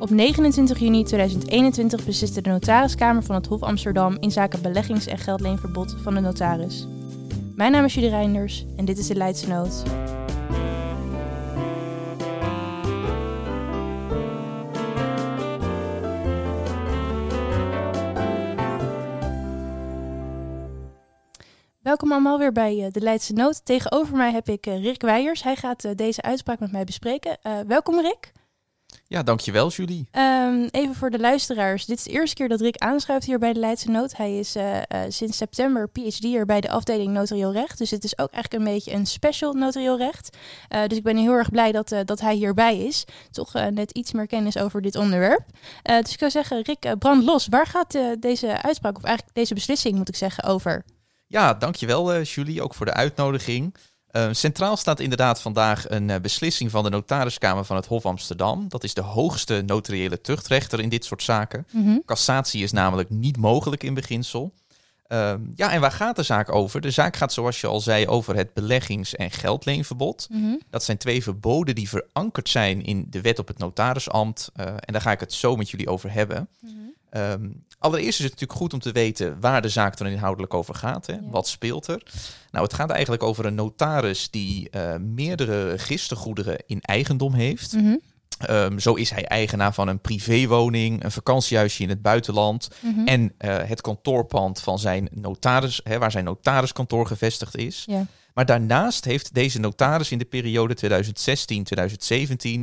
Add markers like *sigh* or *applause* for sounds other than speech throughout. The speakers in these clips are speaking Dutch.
Op 29 juni 2021 besliste de notariskamer van het Hof Amsterdam in zaken beleggings- en geldleenverbod van de notaris. Mijn naam is Julie Reinders en dit is de Leidse Nood. Welkom allemaal weer bij eh, de Leidse Nood. Tegenover mij heb ik eh, Rick Weijers. Hij gaat eh, deze uitspraak met mij bespreken. Welkom Rick. Ja, dankjewel Julie. Um, even voor de luisteraars. Dit is de eerste keer dat Rick aanschuift hier bij de Leidse Nood. Hij is uh, uh, sinds september PhD'er bij de afdeling notarieel recht. Dus het is ook eigenlijk een beetje een special notarieel recht. Uh, dus ik ben heel erg blij dat, dat hij hierbij is. Toch net iets meer kennis over dit onderwerp. dus ik zou zeggen, Rick, brand los. Waar gaat deze uitspraak, of eigenlijk deze beslissing moet ik zeggen, over? Ja, dankjewel Julie, ook voor de uitnodiging. Uh, centraal staat inderdaad vandaag een uh, beslissing van de notariskamer van het Hof Amsterdam. Dat is de hoogste notariële tuchtrechter in dit soort zaken. Mm -hmm. Cassatie is namelijk niet mogelijk in beginsel. Uh, ja, en waar gaat de zaak over? De zaak gaat, zoals je al zei, over het beleggings- en geldleenverbod. Mm -hmm. Dat zijn twee verboden die verankerd zijn in de wet op het notarisambt. Uh, en daar ga ik het zo met jullie over hebben. Mm -hmm. Um, allereerst is het natuurlijk goed om te weten waar de zaak dan inhoudelijk over gaat. Hè? Ja. Wat speelt er? Nou, het gaat eigenlijk over een notaris die uh, meerdere registergoederen in eigendom heeft. Mm -hmm. um, zo is hij eigenaar van een privéwoning, een vakantiehuisje in het buitenland mm -hmm. en uh, het kantoorpand van zijn notaris, hè, waar zijn notariskantoor gevestigd is. Ja. Maar daarnaast heeft deze notaris in de periode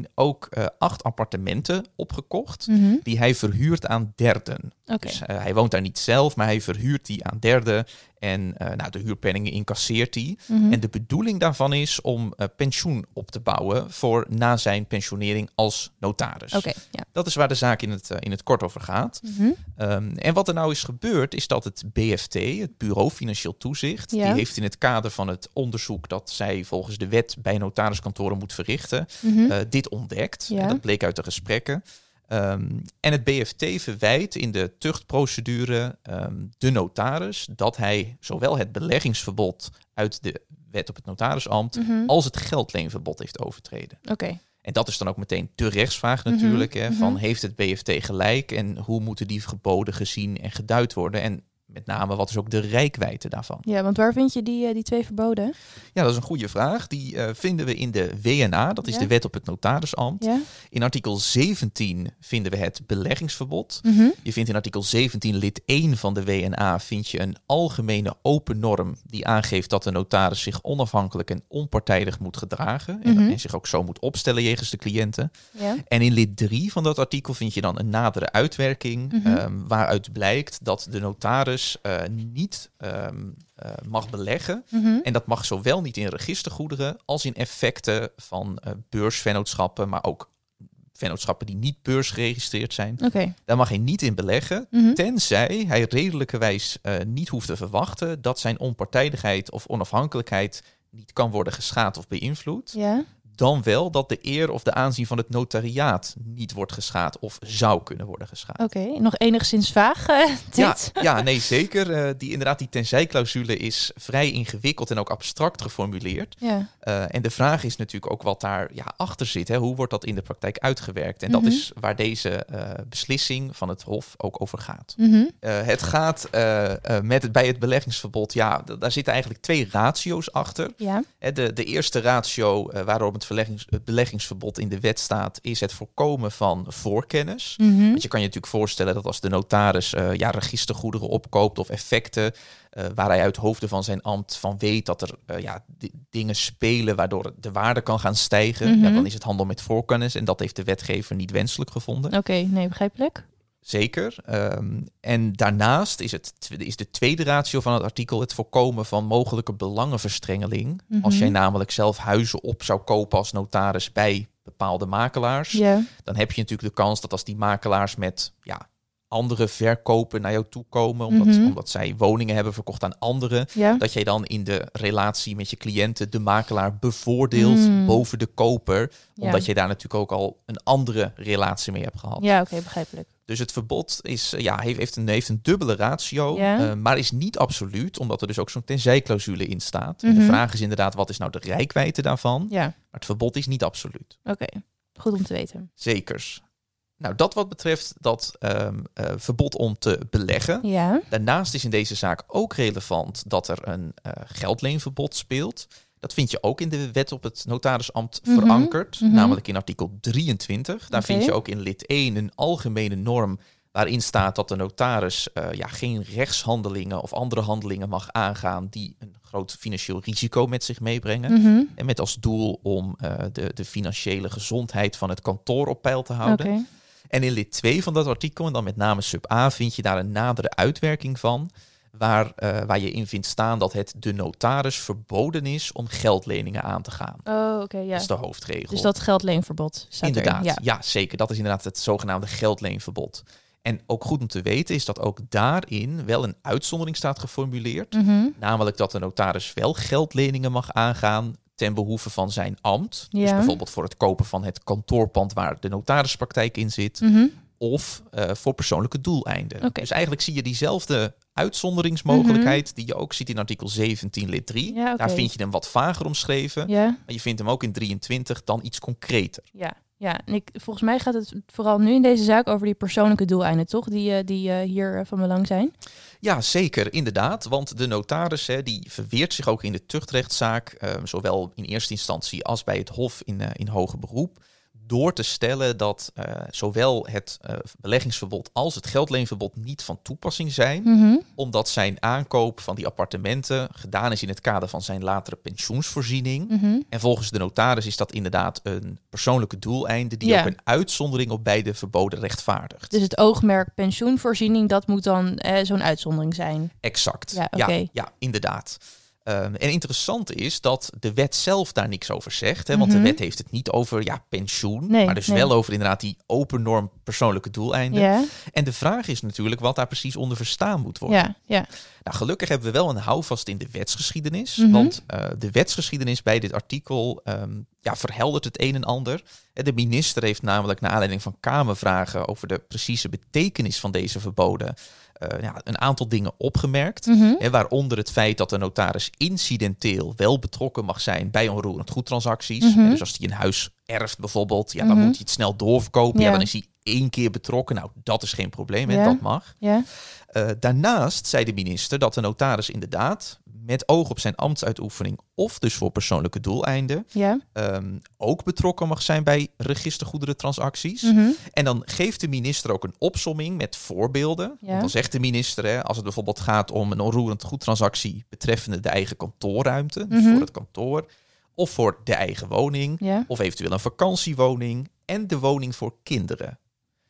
2016-2017 ook uh, acht appartementen opgekocht mm -hmm. die hij verhuurt aan derden. Okay. Dus uh, hij woont daar niet zelf, maar hij verhuurt die aan derden. En uh, nou, de huurpenningen incasseert hij. Mm -hmm. En de bedoeling daarvan is om pensioen op te bouwen voor na zijn pensionering als notaris. Okay, ja. Dat is waar de zaak in het, in het kort over gaat. Mm -hmm. um, en wat er nou is gebeurd, is dat het BFT, het Bureau Financieel Toezicht, ja. die heeft in het kader van het onderzoek dat zij volgens de wet bij notariskantoren moet verrichten, mm -hmm. uh, dit ontdekt. Ja. En dat bleek uit de gesprekken. Um, en het BFT verwijt in de tuchtprocedure um, de notaris dat hij zowel het beleggingsverbod uit de wet op het notarisambt mm -hmm. als het geldleenverbod heeft overtreden. Oké. Okay. En dat is dan ook meteen de rechtsvraag natuurlijk. Mm -hmm. hè, van -hmm. heeft het BFT gelijk en hoe moeten die geboden gezien en geduid worden? En met name, wat is ook de rijkwijde daarvan? Ja, want waar vind je die, uh, die twee verboden? Ja, dat is een goede vraag. Die uh, vinden we in de WNA, dat is ja? de wet op het notarisambt. Ja? In artikel 17 vinden we het beleggingsverbod. Mm -hmm. Je vindt in artikel 17 lid 1 van de WNA vind je een algemene open norm die aangeeft dat de notaris zich onafhankelijk en onpartijdig moet gedragen mm -hmm. en, en, zich ook zo moet opstellen jegens de cliënten. Ja? En in lid 3 van dat artikel vind je dan een nadere uitwerking mm -hmm. um, waaruit blijkt dat de notaris uh, niet um, uh, mag beleggen. Mm -hmm. En dat mag zowel niet in registergoederen als in effecten van uh, beursvennootschappen, maar ook vennootschappen die niet beursgeregistreerd zijn. Okay. Daar mag hij niet in beleggen, mm -hmm. tenzij hij redelijkerwijs niet hoeft te verwachten dat zijn onpartijdigheid of onafhankelijkheid niet kan worden geschaad of beïnvloed. Ja dan wel dat de eer of de aanzien van het notariaat niet wordt geschaad of zou kunnen worden geschaad. Oké, okay, nog enigszins vaag uh, dit? Ja, ja, nee, zeker. Uh, die, inderdaad, die tenzijclausule is vrij ingewikkeld en ook abstract geformuleerd. Ja. Uh, en de vraag is natuurlijk ook wat daar ja, achter zit. Hè? Hoe wordt dat in de praktijk uitgewerkt? En mm -hmm. dat is waar deze beslissing van het Hof ook over gaat. Mm -hmm. het gaat met het, bij het beleggingsverbod, ja, daar zitten eigenlijk twee ratio's achter. Ja. De, de eerste ratio waarom het het beleggingsverbod in de wet staat, is het voorkomen van voorkennis. Mhm. Mm -hmm. Want je kan je natuurlijk voorstellen dat als de notaris uh, ja, registergoederen opkoopt of effecten, uh, waar hij uit hoofden van zijn ambt van weet dat er uh, ja, dingen spelen waardoor de waarde kan gaan stijgen, mm -hmm. ja, dan is het handel met voorkennis en dat heeft de wetgever niet wenselijk gevonden. Oké, okay, nee, begrijpelijk. Zeker. Um, en daarnaast is, het, is de tweede ratio van het artikel het voorkomen van mogelijke belangenverstrengeling. Mm -hmm. Als jij namelijk zelf huizen op zou kopen als notaris bij bepaalde makelaars, yeah. dan heb je natuurlijk de kans dat als die makelaars met ja, andere verkopen naar jou toe komen, omdat, mm -hmm. omdat zij woningen hebben verkocht aan anderen, ja. dat jij dan in de relatie met je cliënten de makelaar bevoordeelt mm. boven de koper, omdat ja. je daar natuurlijk ook al een andere relatie mee hebt gehad. Ja, oké, okay, begrijpelijk. Dus het verbod is, ja, heeft, een, heeft een dubbele ratio, ja. uh, maar is niet absoluut, omdat er dus ook zo'n tenzijclausule in staat. Mm -hmm. De vraag is inderdaad, wat is nou de rijkwijde daarvan? Ja. Maar het verbod is niet absoluut. Oké, okay. goed om te weten. Zekers. Nou, dat wat betreft dat ehm, eh, verbod om te beleggen. Ja. Daarnaast is in deze zaak ook relevant dat er een uh, geldleenverbod speelt. Dat vind je ook in de wet op het notarisambt Mhm, verankerd, mhm. namelijk in artikel 23. Daar vind je ook in lid 1 een algemene norm waarin staat dat de notaris eh, ja, geen rechtshandelingen of andere handelingen mag aangaan die een groot financieel risico met zich meebrengen. Mhm. En met als doel om de, de financiële gezondheid van het kantoor op peil te houden. En in lid 2 van dat artikel, en dan met name sub A, vind je daar een nadere uitwerking van. Waar, eh, waar je in vindt staan dat het de notaris verboden is om geldleningen aan te gaan. Oh, oké, ja. Dat is de hoofdregel. Dus dat geldleenverbod staat inderdaad, ja. zeker. Dat is inderdaad het zogenaamde geldleenverbod. En ook goed om te weten is dat ook daarin wel een uitzondering staat geformuleerd. Mhm. Namelijk dat de notaris wel geldleningen mag aangaan ten behoeve van zijn ambt. Dus bijvoorbeeld voor het kopen van het kantoorpand waar de notarispraktijk in zit. Mhm. Of eh, voor persoonlijke doeleinden. Dus eigenlijk zie je diezelfde uitzonderingsmogelijkheid die je ook ziet in artikel 17 lid 3. Mhm. Ja, oké. Daar vind je hem wat vager omschreven. Ja, Maar je vindt hem ook in 23 dan iets concreter. ja. Ja, en ik, volgens mij gaat het vooral nu in deze zaak over die persoonlijke doeleinden, toch? Die, eh, die eh, hier eh, van belang zijn. Ja, zeker, inderdaad. Want de notaris hè, die verweert zich ook in de tuchtrechtszaak, eh, zowel in eerste instantie als bij het Hof in, in hoger beroep, door te stellen dat eh, zowel het eh, beleggingsverbod als het geldleenverbod niet van toepassing zijn, Mhm. omdat zijn aankoop van die appartementen gedaan is in het kader van zijn latere pensioensvoorziening. Mhm. En volgens de notaris is dat inderdaad een persoonlijke doeleinde die Ja. ook een uitzondering op beide verboden rechtvaardigt. Dus het oogmerk pensioenvoorziening, dat moet dan eh, zo'n uitzondering zijn. Exact. Ja, Ja, inderdaad. Ehm, en interessant is dat de wet zelf daar niks over zegt. Hè, want Mhm. de wet heeft het niet over ja, pensioen, Nee, maar dus nee. wel over inderdaad die open norm persoonlijke doeleinden. En de vraag is natuurlijk wat daar precies onder verstaan moet worden. ja. Nou, gelukkig hebben we wel een houvast in de wetsgeschiedenis. Mhm. Want eh, de wetsgeschiedenis bij dit artikel ehm, ja, verheldert het een en ander. Eh, De minister heeft namelijk naar aanleiding van Kamervragen over de precieze betekenis van deze verboden eh, ja, een aantal dingen opgemerkt. Mhm. Hè, waaronder het feit dat de notaris incidenteel wel betrokken mag zijn bij onroerend goedtransacties. Mhm. Hè, Dus als hij een huis erft bijvoorbeeld, ja, dan Mhm. moet hij het snel doorverkopen. Ja. Ja. dan is hij één keer betrokken. Nou, dat is geen probleem, hè, Ja. dat mag. Ja, Eh, daarnaast zei de minister dat de notaris inderdaad met oog op zijn ambtsuitoefening of dus voor persoonlijke doeleinden ja. ehm, ook betrokken mag zijn bij registergoederentransacties. Mhm. En dan geeft de minister ook een opsomming met voorbeelden. Ja. Want dan zegt de minister, hè, als het bijvoorbeeld gaat om een onroerend goedtransactie betreffende de eigen kantoorruimte, dus Mhm. voor het kantoor, of voor de eigen woning, Ja. of eventueel een vakantiewoning en de woning voor kinderen.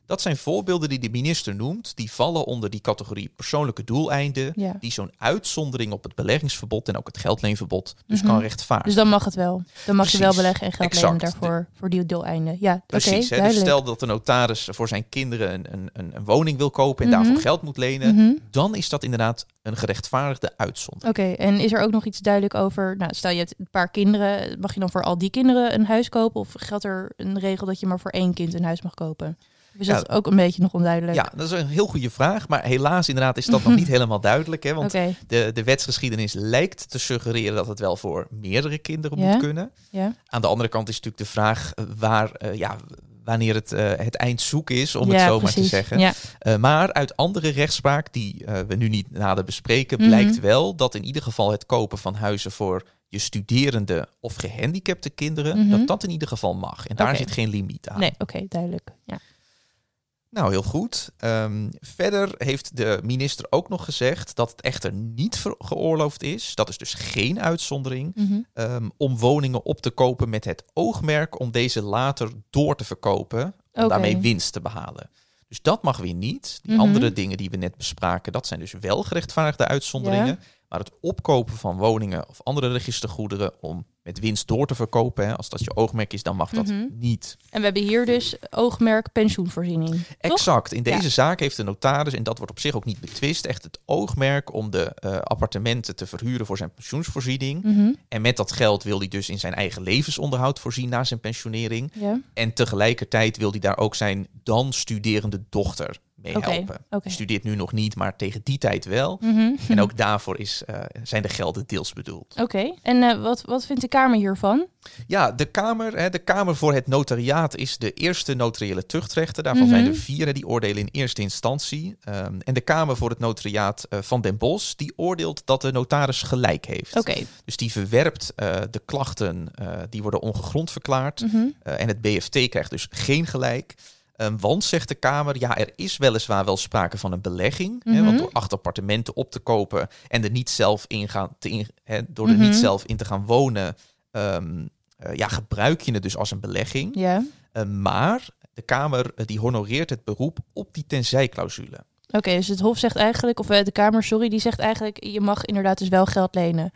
Dat zijn voorbeelden die de minister noemt, die vallen onder die categorie persoonlijke doeleinden, Ja. die zo'n uitzondering op het beleggingsverbod en ook het geldleenverbod dus Mhm. kan rechtvaardigen. Dus dan mag het wel. Dan mag je wel beleggen en geld lenen daarvoor voor die doeleinden. Ja, Precies, hè? dus stel dat de notaris voor zijn kinderen een, een, een, een woning wil kopen en Mhm. daarvoor geld moet lenen, Mhm. dan is dat inderdaad een gerechtvaardigde uitzondering. Oké, en is er ook nog iets duidelijk over... Nou, stel je hebt een paar kinderen. Mag je dan voor al die kinderen een huis kopen? Of geldt er een regel dat je maar voor één kind een huis mag kopen? Is Ja. dat ook een beetje nog onduidelijk? Ja, dat is een heel goede vraag, maar helaas inderdaad is dat nog niet *laughs* helemaal duidelijk. Hè? Want de, de wetsgeschiedenis lijkt te suggereren dat het wel voor meerdere kinderen Ja. moet kunnen. ja. Aan de andere kant is natuurlijk de vraag eh, waar, eh, ja, wanneer het, eh, het eind zoek is, om het zo maar te zeggen. Ja. Eh, maar uit andere rechtspraak, die we nu niet nader bespreken, Mhm. blijkt wel dat in ieder geval het kopen van huizen voor je studerende of gehandicapte kinderen, Mhm. dat dat in ieder geval mag. En daar zit geen limiet aan. Nee, oké, duidelijk. Ja. Nou, heel goed. Ehm, verder heeft de minister ook nog gezegd dat het echter niet geoorloofd is, dat is dus geen uitzondering, Mhm. ehm, om woningen op te kopen met het oogmerk om deze later door te verkopen, om daarmee winst te behalen. Dus dat mag weer niet. Die Mhm. andere dingen die we net bespraken, dat zijn dus wel gerechtvaardigde uitzonderingen. Maar het opkopen van woningen of andere registergoederen om met winst door te verkopen, hè, als dat je oogmerk is, dan mag dat Mhm. niet. En we hebben hier dus oogmerk pensioenvoorziening. Toch? Exact. In deze Ja. zaak heeft de notaris, en dat wordt op zich ook niet betwist, echt het oogmerk om de eh, appartementen te verhuren voor zijn pensioensvoorziening. Mhm. En met dat geld wil hij dus in zijn eigen levensonderhoud voorzien na zijn pensionering. Ja. En tegelijkertijd wil hij daar ook zijn dan studerende dochter meehelpen. Oké, oké. Je studeert nu nog niet, maar tegen die tijd wel. Mhm. En ook daarvoor is, eh, zijn de gelden deels bedoeld. Oké, en eh, wat, wat vindt de Kamer hiervan? Ja, de Kamer, hè, de Kamer voor het Notariaat is de eerste notariële tuchtrechter. Daarvan Mhm. zijn er vier die oordelen in eerste instantie. Ehm, en de Kamer voor het Notariaat eh, van Den Bosch, die oordeelt dat de notaris gelijk heeft. Oké. Dus die verwerpt de klachten die worden ongegrond verklaard. Mhm. En het BFT krijgt dus geen gelijk. Ehm, want, zegt de Kamer, ja, er is weliswaar wel sprake van een belegging. hè, Mhm. want door acht appartementen op te kopen en er niet zelf in gaan te in, hè, door er Mhm. niet zelf in te gaan wonen, ehm, eh, ja, gebruik je het dus als een belegging. Ja. Eh, maar de Kamer eh, die honoreert het beroep op die tenzijclausule. Oké, dus het Hof zegt eigenlijk, of eh, de Kamer, sorry, die zegt eigenlijk, je mag inderdaad dus wel geld lenen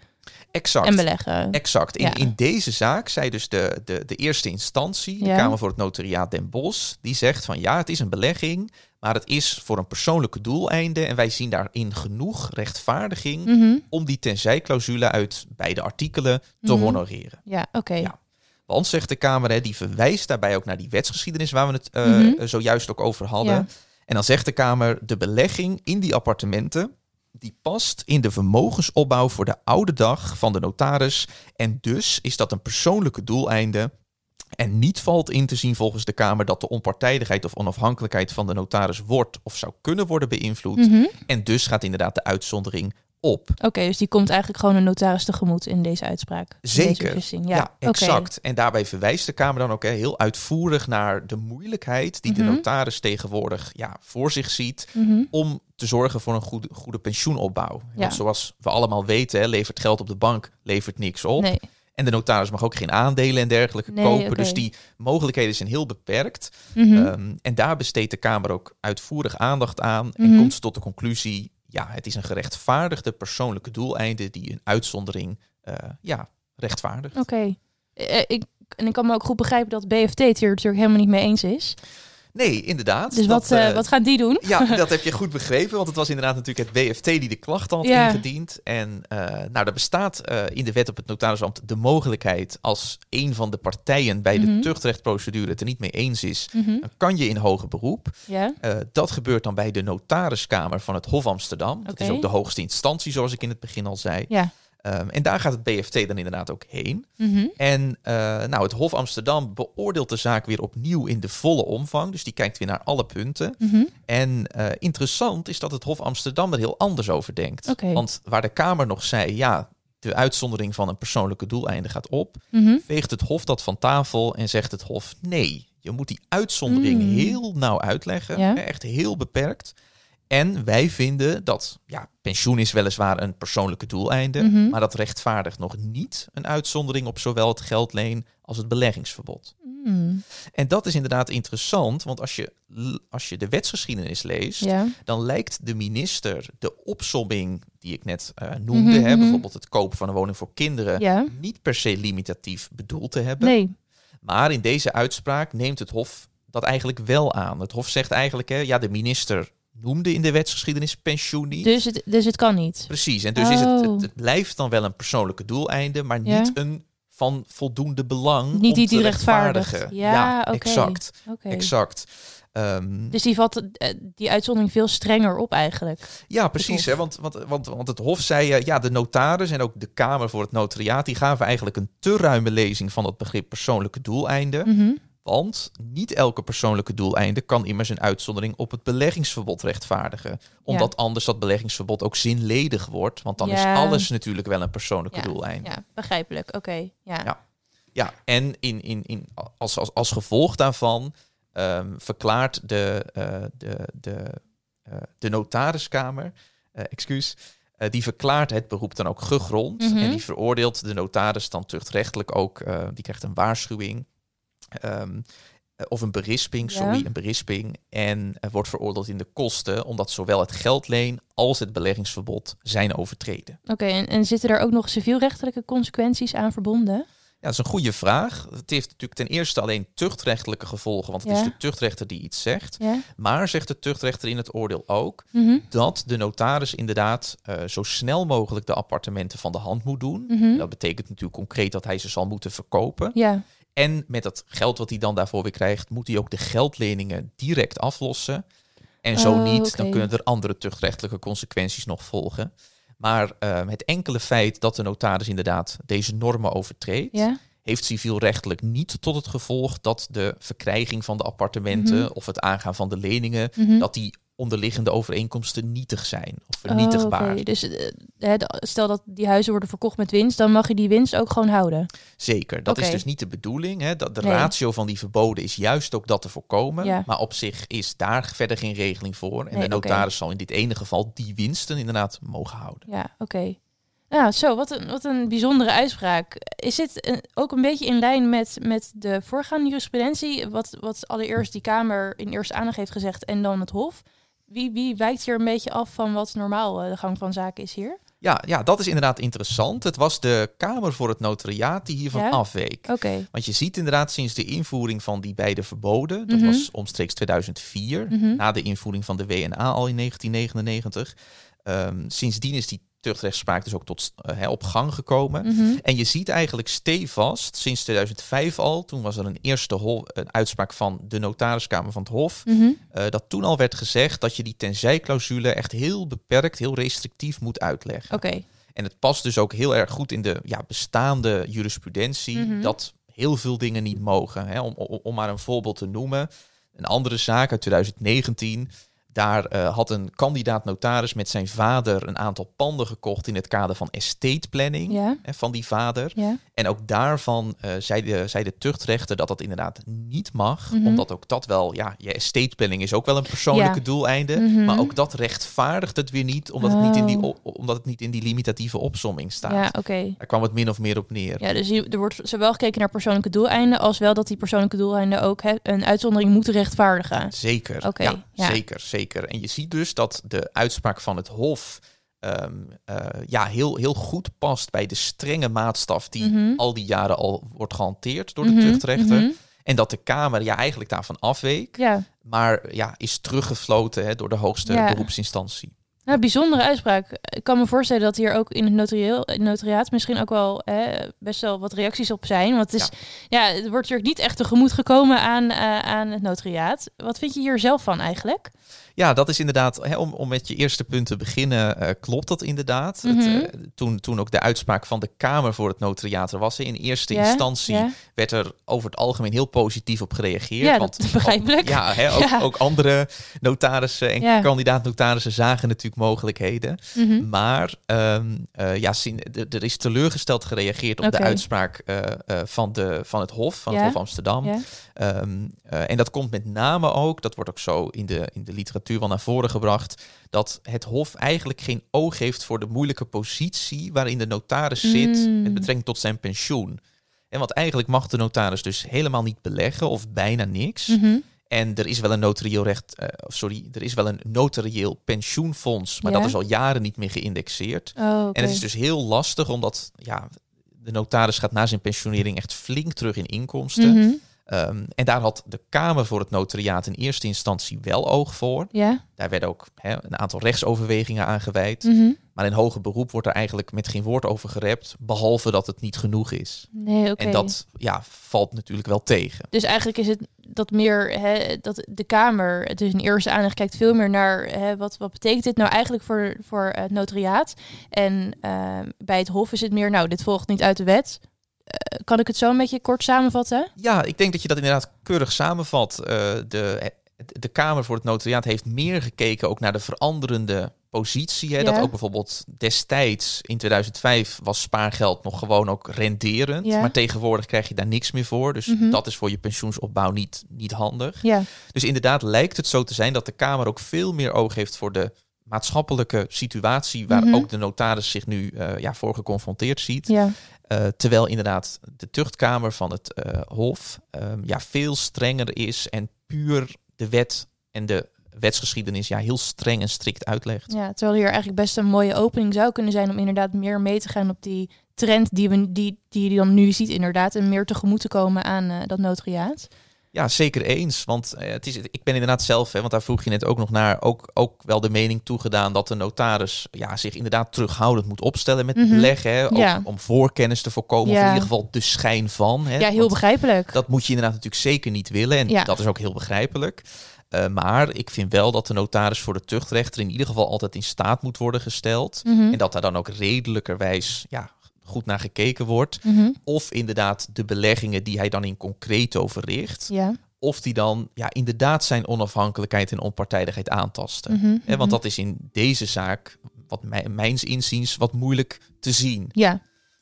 Exact. en beleggen. Exact. In, Ja. in deze zaak zei dus de, de, de eerste instantie, de Ja. Kamer voor het Notariaat Den Bosch, die zegt van ja, het is een belegging, maar het is voor een persoonlijke doeleinde en wij zien daarin genoeg rechtvaardiging Mhm. om die tenzijclausule uit beide artikelen te Mhm. honoreren. Ja, oké. Ja. Want, zegt de Kamer, hè, die verwijst daarbij ook naar die wetsgeschiedenis waar we het eh, Mhm. zojuist ook over hadden. En dan zegt de Kamer, de belegging in die appartementen, die past in de vermogensopbouw voor de oude dag van de notaris. En dus is dat een persoonlijke doeleinde. En niet valt in te zien volgens de Kamer dat de onpartijdigheid of onafhankelijkheid van de notaris wordt of zou kunnen worden beïnvloed. Mhm. En dus gaat inderdaad de uitzondering op. Oké, dus die komt eigenlijk gewoon een notaris tegemoet in deze uitspraak. deze Zeker. beslissing. Ja, Ja, exact. En daarbij verwijst de Kamer dan ook hè, heel uitvoerig naar de moeilijkheid die Mhm. de notaris tegenwoordig ja, voor zich ziet Mhm. om te zorgen voor een goede, goede pensioenopbouw. Ja. Want zoals we allemaal weten, hè, levert geld op de bank, levert niks op. Nee. En de notaris mag ook geen aandelen en dergelijke Nee, kopen. Dus die mogelijkheden zijn heel beperkt. Mhm. Ehm, en daar besteedt de Kamer ook uitvoerig aandacht aan. En Mhm. komt ze tot de conclusie, ja, het is een gerechtvaardigde persoonlijke doeleinde die een uitzondering eh, ja, rechtvaardigt. Oké. Eh, ik, en ik kan me ook goed begrijpen dat BFT het hier natuurlijk helemaal niet mee eens is. Nee, inderdaad. Dus Dat, wat, eh, eh, wat gaan die doen? Ja, *laughs* dat heb je goed begrepen, want het was inderdaad natuurlijk het BFT die de klacht had Ja. ingediend. En eh, nou, er bestaat in de wet op het notarisambt de mogelijkheid als een van de partijen bij Mhm. de tuchtrechtprocedure het er niet mee eens is, Mhm. dan kan je in hoger beroep. Ja. Dat gebeurt dan bij de notariskamer van het Hof Amsterdam. Dat is ook de hoogste instantie, zoals ik in het begin al zei. Ja. Ehm, en daar gaat het BFT dan inderdaad ook heen. Mhm. En eh, nou, het Hof Amsterdam beoordeelt de zaak weer opnieuw in de volle omvang. Dus die kijkt weer naar alle punten. Mhm. En eh, interessant is dat het Hof Amsterdam er heel anders over denkt. Want waar de Kamer nog zei, ja, de uitzondering van een persoonlijke doeleinde gaat op, Mhm. veegt het Hof dat van tafel en zegt het Hof nee. Je moet die uitzondering Mm. heel nauw uitleggen, Ja. echt heel beperkt. En wij vinden dat, ja, pensioen is weliswaar een persoonlijke doeleinde, Mhm. maar dat rechtvaardigt nog niet een uitzondering op zowel het geldleen als het beleggingsverbod. Mm. En dat is inderdaad interessant, want als je, als je de wetsgeschiedenis leest, Ja. dan lijkt de minister de opsomming die ik net eh, noemde, Mhm, hè, mhm. bijvoorbeeld het kopen van een woning voor kinderen, Ja. niet per se limitatief bedoeld te hebben. Nee. Maar in deze uitspraak neemt het Hof dat eigenlijk wel aan. Het Hof zegt eigenlijk, hè, ja, de minister noemde in de wetsgeschiedenis pensioen niet. Dus het, dus het kan niet. Precies, en dus is het, Oh. het, het blijft dan wel een persoonlijke doeleinde, maar Ja. niet een van voldoende belang Niet om die te die rechtvaardigen. Ja, exact. Exact. Ehm, Dus die vat eh, die uitzondering veel strenger op eigenlijk. Ja, precies. Hè? Want, want, want, want het Hof zei, eh, ja, de notaris en ook de Kamer voor het Notariaat, die gaven eigenlijk een te ruime lezing van het begrip persoonlijke doeleinde. Mhm. Want niet elke persoonlijke doeleinde kan immers een uitzondering op het beleggingsverbod rechtvaardigen. Omdat anders dat beleggingsverbod ook zinledig wordt. Want dan is alles natuurlijk wel een persoonlijke Ja, doeleinde. Ja, begrijpelijk. Oké. Ja. Ja. Ja, en in, in, in, als, als, als gevolg daarvan ehm, verklaart de, eh, de, de, eh, de notariskamer, eh, excuus, die verklaart het beroep dan ook gegrond. Mhm. En die veroordeelt de notaris dan tuchtrechtelijk ook, die krijgt een waarschuwing. Ehm, eh, of een berisping, Ja. sorry, een berisping. En wordt veroordeeld in de kosten, omdat zowel het geldleen als het beleggingsverbod zijn overtreden. Oké, en, en zitten er ook nog civielrechtelijke consequenties aan verbonden? Ja, dat is een goede vraag. Het heeft natuurlijk ten eerste alleen tuchtrechtelijke gevolgen, want het Ja. is de tuchtrechter die iets zegt. Ja. Maar zegt de tuchtrechter in het oordeel ook Mhm. dat de notaris inderdaad eh, zo snel mogelijk de appartementen van de hand moet doen. Mhm. Dat betekent natuurlijk concreet dat hij ze zal moeten verkopen. Ja. En met dat geld wat hij dan daarvoor weer krijgt, moet hij ook de geldleningen direct aflossen. En zo Oh, niet, dan kunnen er andere tuchtrechtelijke consequenties nog volgen. Maar ehm, het enkele feit dat de notaris inderdaad deze normen overtreedt, heeft civielrechtelijk niet tot het gevolg dat de verkrijging van de appartementen Mhm. of het aangaan van de leningen, Mhm. dat die onderliggende overeenkomsten nietig zijn of Oh, vernietigbaar. Dus de- stel dat die huizen worden verkocht met winst, dan mag je die winst ook gewoon houden. Zeker, dat is dus niet de bedoeling. Hè? Dat de Nee. ratio van die verboden is juist ook dat te voorkomen. Ja. Maar op zich is daar verder geen regeling voor. En Nee, de notaris zal in dit ene geval die winsten inderdaad mogen houden. Ja, oké. Nou, zo, wat een, wat een bijzondere uitspraak. Is dit een- ook een beetje in lijn met, met de voorgaande jurisprudentie? Wat, wat allereerst die Kamer in eerste aandacht heeft gezegd en dan het Hof? Wie, wie wijkt hier een beetje af van wat normaal eh, de gang van zaken is hier? Ja, ja, dat is inderdaad interessant. Het was de Kamer voor het Notariaat die hiervan Ja? afweek. Oké. Want je ziet inderdaad sinds de invoering van die beide verboden, dat Mhm. was omstreeks 2004, Mhm. na de invoering van de WNA al in 1999. Ehm, sindsdien is die tuchtrechtspraak dus ook tot eh, hè, op gang gekomen. Mhm. En je ziet eigenlijk stevast, sinds 2005 al, toen was er een eerste een uitspraak van de notariskamer van het Hof, Mhm. eh, dat toen al werd gezegd dat je die tenzijclausule echt heel beperkt, heel restrictief moet uitleggen. Oké. En het past dus ook heel erg goed in de ja, bestaande jurisprudentie Mhm. dat heel veel dingen niet mogen. Hè. Om, om, om maar een voorbeeld te noemen, een andere zaak uit 2019. Daar eh, had een kandidaat notaris met zijn vader een aantal panden gekocht in het kader van estate planning Ja. hè, van die vader. Ja. En ook daarvan eh, zei, de, zei de tuchtrechter dat dat inderdaad niet mag. Mhm. Omdat ook dat wel, ja, je estate planning is ook wel een persoonlijke Ja. doeleinde. Mhm. Maar ook dat rechtvaardigt het weer niet, omdat, het, niet in die, Oh. omdat het niet in die limitatieve opsomming staat. Ja, oké. Daar kwam het min of meer op neer. Ja, dus er wordt zowel gekeken naar persoonlijke doeleinden, als wel dat die persoonlijke doeleinden ook een uitzondering moeten rechtvaardigen. Zeker. Oké, ja. Zeker, zeker. En je ziet dus dat de uitspraak van het Hof ehm, eh, ja, heel, heel goed past bij de strenge maatstaf die Mhm. al die jaren al wordt gehanteerd door de Mhm, tuchtrechter. mhm. En dat de Kamer ja, eigenlijk daarvan afweek, Ja, maar ja, is teruggefloten hè, door de hoogste Ja. beroepsinstantie. nou, bijzondere uitspraak. Ik kan me voorstellen dat hier ook in het notarieel, het notariaat misschien ook wel hè, best wel wat reacties op zijn. Want het, is, ja. het wordt natuurlijk niet echt tegemoet gekomen aan, eh, aan het notariaat. Wat vind je hier zelf van eigenlijk? Ja, dat is inderdaad, hè, om, om met je eerste punt te beginnen, eh, klopt dat inderdaad. Het, Mhm. eh, toen, toen ook de uitspraak van de Kamer voor het notariaat er was, in eerste instantie werd er over het algemeen heel positief op gereageerd. Ja, want dat *laughs* begrijpelijk. Ja, hè, ook, Ja. ook andere notarissen en Ja. kandidaat-notarissen zagen natuurlijk mogelijkheden. Mhm. Maar ehm, eh, ja, er is teleurgesteld gereageerd op de uitspraak van, de, van het Hof, van Ja. het Hof Amsterdam. Ja. Eh, en dat komt met name ook, dat wordt ook zo in de, in de literatuur wel naar voren gebracht, dat het Hof eigenlijk geen oog heeft voor de moeilijke positie waarin de notaris zit Mm. met betrekking tot zijn pensioen. En want eigenlijk mag de notaris dus helemaal niet beleggen of bijna niks. Mhm. En er is wel een notarieel recht, eh, sorry, er is wel een notarieel pensioenfonds, maar Ja? dat is al jaren niet meer geïndexeerd. Oh. En het is dus heel lastig, omdat ja, de notaris gaat na zijn pensionering echt flink terug in inkomsten. Mhm. Ehm, en daar had de Kamer voor het Notariaat in eerste instantie wel oog voor. Ja. Daar werden ook een aantal rechtsoverwegingen aan gewijd. Mhm. Maar in hoger beroep wordt er eigenlijk met geen woord over gerept, behalve dat het niet genoeg is. Nee. En dat ja, valt natuurlijk wel tegen. Dus eigenlijk is het dat meer dat de Kamer, het is in eerste aandacht kijkt veel meer naar wat, wat betekent dit nou eigenlijk voor, voor het notariaat. En ehm, bij het Hof is het meer, nou, dit volgt niet uit de wet. Eh, kan ik het zo een beetje kort samenvatten? Ja, ik denk dat je dat inderdaad keurig samenvat. Eh, de, de Kamer voor het Notariaat heeft meer gekeken ook naar de veranderende positie. Hè? Ja. Dat ook bijvoorbeeld destijds in 2005 was spaargeld nog gewoon ook renderend. Ja. Maar tegenwoordig krijg je daar niks meer voor. Dus Mhm. dat is voor je pensioensopbouw niet, niet handig. Ja. Dus inderdaad lijkt het zo te zijn dat de Kamer ook veel meer oog heeft voor de maatschappelijke situatie waar Mhm. ook de notaris zich nu eh, ja, voor geconfronteerd ziet. Ja. Eh, terwijl inderdaad de tuchtkamer van het eh, Hof ehm, ja, veel strenger is en puur de wet en de wetsgeschiedenis ja, heel streng en strikt uitlegt. ja, terwijl hier eigenlijk best een mooie opening zou kunnen zijn om inderdaad meer mee te gaan op die trend die, we, die, die je dan nu ziet inderdaad. En meer tegemoet te komen aan eh, dat notariaat. Ja, zeker eens. Want eh, het is, ik ben inderdaad zelf, hè, want daar vroeg je net ook nog naar, ook, ook wel de mening toegedaan dat de notaris ja, zich inderdaad terughoudend moet opstellen met Mhm. beleggen. Hè, ook Ja. om voorkennis te voorkomen, of in ieder geval de schijn van. Hè, Ja, heel begrijpelijk. Dat moet je inderdaad natuurlijk zeker niet willen. En Ja. dat is ook heel begrijpelijk. Uh, maar ik vind wel dat de notaris voor de tuchtrechter in ieder geval altijd in staat moet worden gesteld. Mhm. En dat daar dan ook redelijkerwijs ja, goed naar gekeken wordt. Mhm. Of inderdaad de beleggingen die hij dan in concreto verricht. Ja. Of die dan ja, inderdaad zijn onafhankelijkheid en onpartijdigheid aantasten. Mhm, Hè, mhm. want dat is in deze zaak, wat mij, mijns inziens, wat moeilijk te zien. Ja,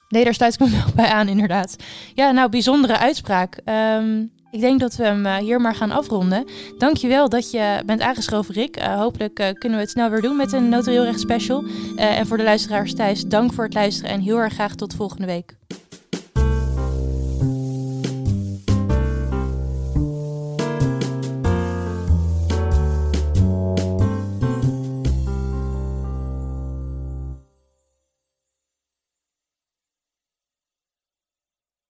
nee, daar sluit ik me wel bij aan, inderdaad. Ja, nou, bijzondere uitspraak. Ehm, ik denk dat we hem eh, hier maar gaan afronden. Dankjewel dat je bent aangeschoven, Rick. Eh, hopelijk eh, kunnen we het snel weer doen met een notarieel recht special. En voor de luisteraars thuis, dank voor het luisteren en heel erg graag tot volgende week.